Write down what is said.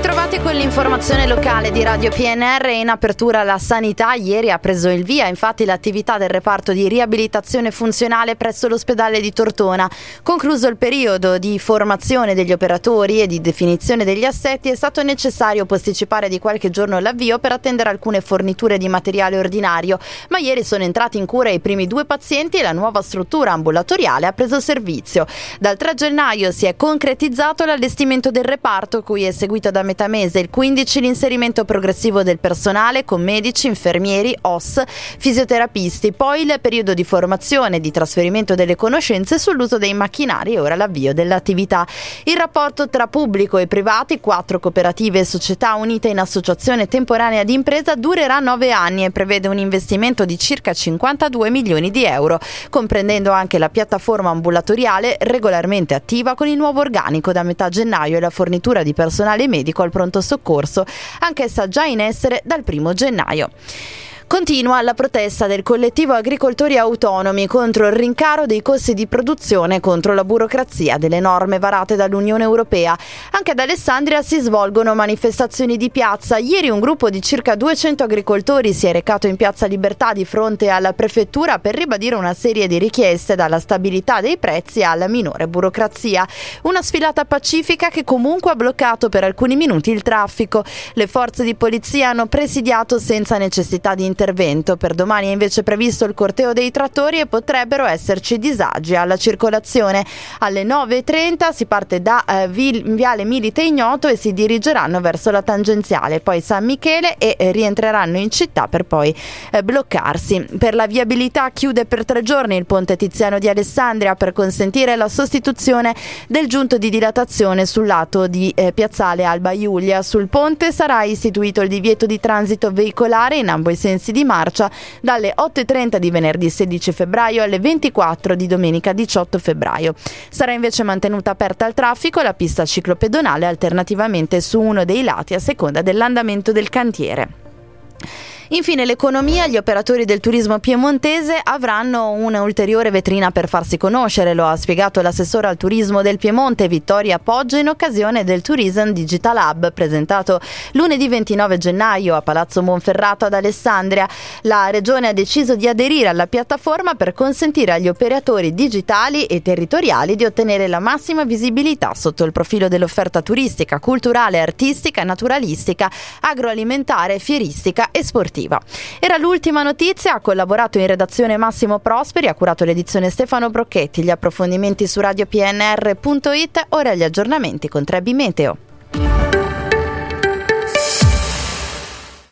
Дмитро ritrovati con l'informazione locale di Radio PNR in apertura la sanità. Ieri ha preso il via infatti l'attività del reparto di riabilitazione funzionale presso l'ospedale di Tortona. Concluso il periodo di formazione degli operatori e di definizione degli assetti è stato necessario posticipare di qualche giorno l'avvio per attendere alcune forniture di materiale ordinario, ma ieri sono entrati in cura i primi due pazienti e la nuova struttura ambulatoriale ha preso servizio. Dal 3 gennaio si è concretizzato l'allestimento del reparto cui è seguito da metà mese, il 15 l'inserimento progressivo del personale con medici, infermieri, OS, fisioterapisti, poi il periodo di formazione e di trasferimento delle conoscenze sull'uso dei macchinari e ora l'avvio dell'attività. Il rapporto tra pubblico e privati, quattro cooperative e società unite in associazione temporanea di impresa durerà nove anni e prevede un investimento di circa 52 milioni di euro, comprendendo anche la piattaforma ambulatoriale regolarmente attiva con il nuovo organico da metà gennaio e la fornitura di personale medico al pronto soccorso, anch'essa già in essere dal primo gennaio. Continua la protesta del collettivo agricoltori autonomi contro il rincaro dei costi di produzione contro la burocrazia delle norme varate dall'Unione Europea. Anche ad Alessandria si svolgono manifestazioni di piazza. Ieri un gruppo di circa 200 agricoltori si è recato in Piazza Libertà di fronte alla prefettura per ribadire una serie di richieste dalla stabilità dei prezzi alla minore burocrazia. Una sfilata pacifica che comunque ha bloccato per alcuni minuti il traffico. Le forze di polizia hanno presidiato senza necessità di intervento intervento. Per domani è invece previsto il corteo dei trattori e potrebbero esserci disagi alla circolazione. Alle 9.30 si parte da eh, Viale Milite Ignoto e si dirigeranno verso la tangenziale, poi San Michele e eh, rientreranno in città per poi eh, bloccarsi. Per la viabilità chiude per tre giorni il ponte Tiziano di Alessandria per consentire la sostituzione del giunto di dilatazione sul lato di eh, Piazzale Alba Iulia. Sul ponte sarà istituito il divieto di transito veicolare in ambo i sensi corsi di marcia dalle 8.30 di venerdì 16 febbraio alle 24 di domenica 18 febbraio. Sarà invece mantenuta aperta al traffico la pista ciclopedonale alternativamente su uno dei lati a seconda dell'andamento del cantiere. Infine l'economia, gli operatori del turismo piemontese avranno un'ulteriore vetrina per farsi conoscere, lo ha spiegato l'assessore al turismo del Piemonte Vittoria Poggio in occasione del Tourism Digital Hub presentato lunedì 29 gennaio a Palazzo Monferrato ad Alessandria. La regione ha deciso di aderire alla piattaforma per consentire agli operatori digitali e territoriali di ottenere la massima visibilità sotto il profilo dell'offerta turistica, culturale, artistica, naturalistica, agroalimentare, fieristica e sportiva sportiva. Era l'ultima notizia, ha collaborato in redazione Massimo Prosperi, ha curato l'edizione Stefano Brocchetti, gli approfondimenti su radiopnr.it, ora gli aggiornamenti con Trebi Meteo.